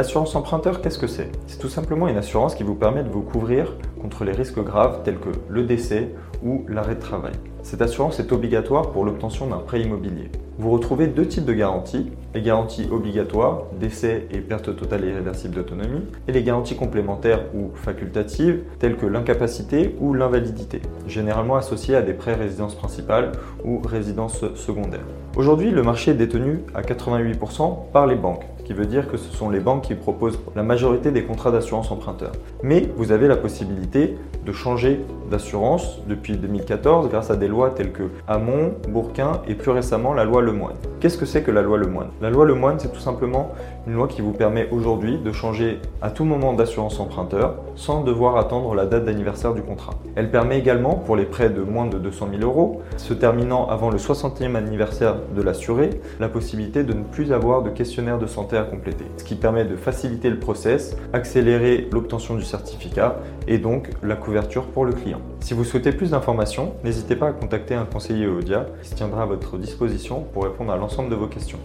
L'assurance emprunteur, qu'est-ce que c'est? C'est tout simplement une assurance qui vous permet de vous couvrir contre les risques graves tels que le décès ou l'arrêt de travail. Cette assurance est obligatoire pour l'obtention d'un prêt immobilier. Vous retrouvez deux types de garanties, les garanties obligatoires, décès et perte totale et irréversible d'autonomie, et les garanties complémentaires ou facultatives, telles que l'incapacité ou l'invalidité, généralement associées à des prêts résidence principale ou résidence secondaire. Aujourd'hui, le marché est détenu à 88% par les banques, qui veut dire que ce sont les banques qui proposent la majorité des contrats d'assurance emprunteur. Mais vous avez la possibilité de changer d'assurance depuis 2014 grâce à des lois telles que Hamon, Bourquin et plus récemment la loi Lemoine. Qu'est-ce que c'est que la loi Lemoine La loi Lemoine, c'est tout simplement une loi qui vous permet aujourd'hui de changer à tout moment d'assurance emprunteur sans devoir attendre la date d'anniversaire du contrat. Elle permet également pour les prêts de moins de 200 000 euros, se terminant avant le 60e anniversaire de l'assuré, la possibilité de ne plus avoir de questionnaire de santé compléter, ce qui permet de faciliter le process, accélérer l'obtention du certificat et donc la couverture pour le client. Si vous souhaitez plus d'informations, n'hésitez pas à contacter un conseiller Audia qui se tiendra à votre disposition pour répondre à l'ensemble de vos questions.